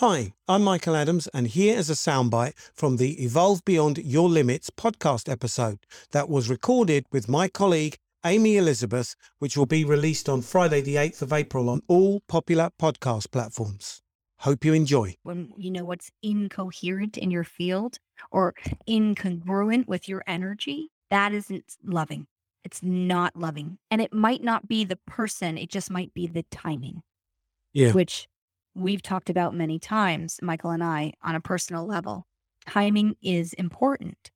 Hi, I'm Michael Adams, and here is a soundbite from the Evolve Beyond Your Limits podcast episode that was recorded with my colleague Amy Elizabeth, which will be released on Friday, the 8th of April on all popular podcast platforms. Hope you enjoy. When you know what's incoherent in your field or incongruent with your energy, that isn't loving. It's not loving. And it might not be the person, it just might be the timing. Yeah. Which we've talked about many times, Michael and I, on a personal level. Timing is important.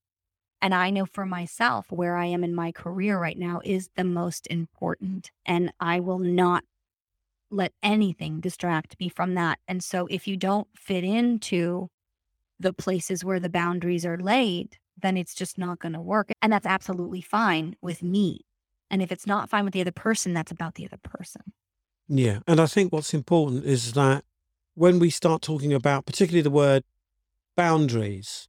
And I know for myself where I am in my career right now is the most important. And I will not let anything distract me from that. And so if you don't fit into the places where the boundaries are laid, then it's just not going to work. And that's absolutely fine with me. And if it's not fine with the other person, that's about the other person. Yeah. And I think what's important is that when we start talking about, particularly the word boundaries,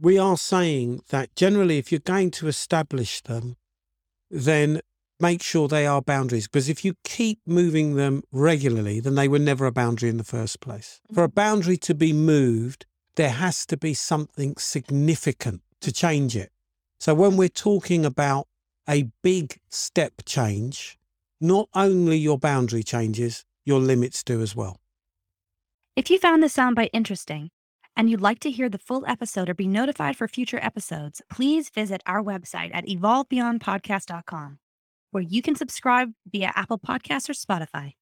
we are saying that generally, if you're going to establish them, then make sure they are boundaries. Because if you keep moving them regularly, then they were never a boundary in the first place. For a mm-hmm. boundary to be moved, there has to be something significant to change it. So when we're talking about a big step change, not only your boundary changes, your limits do as well. If you found this soundbite interesting and you'd like to hear the full episode or be notified for future episodes, please visit our website at evolvebeyondpodcast.com, where you can subscribe via Apple Podcasts or Spotify.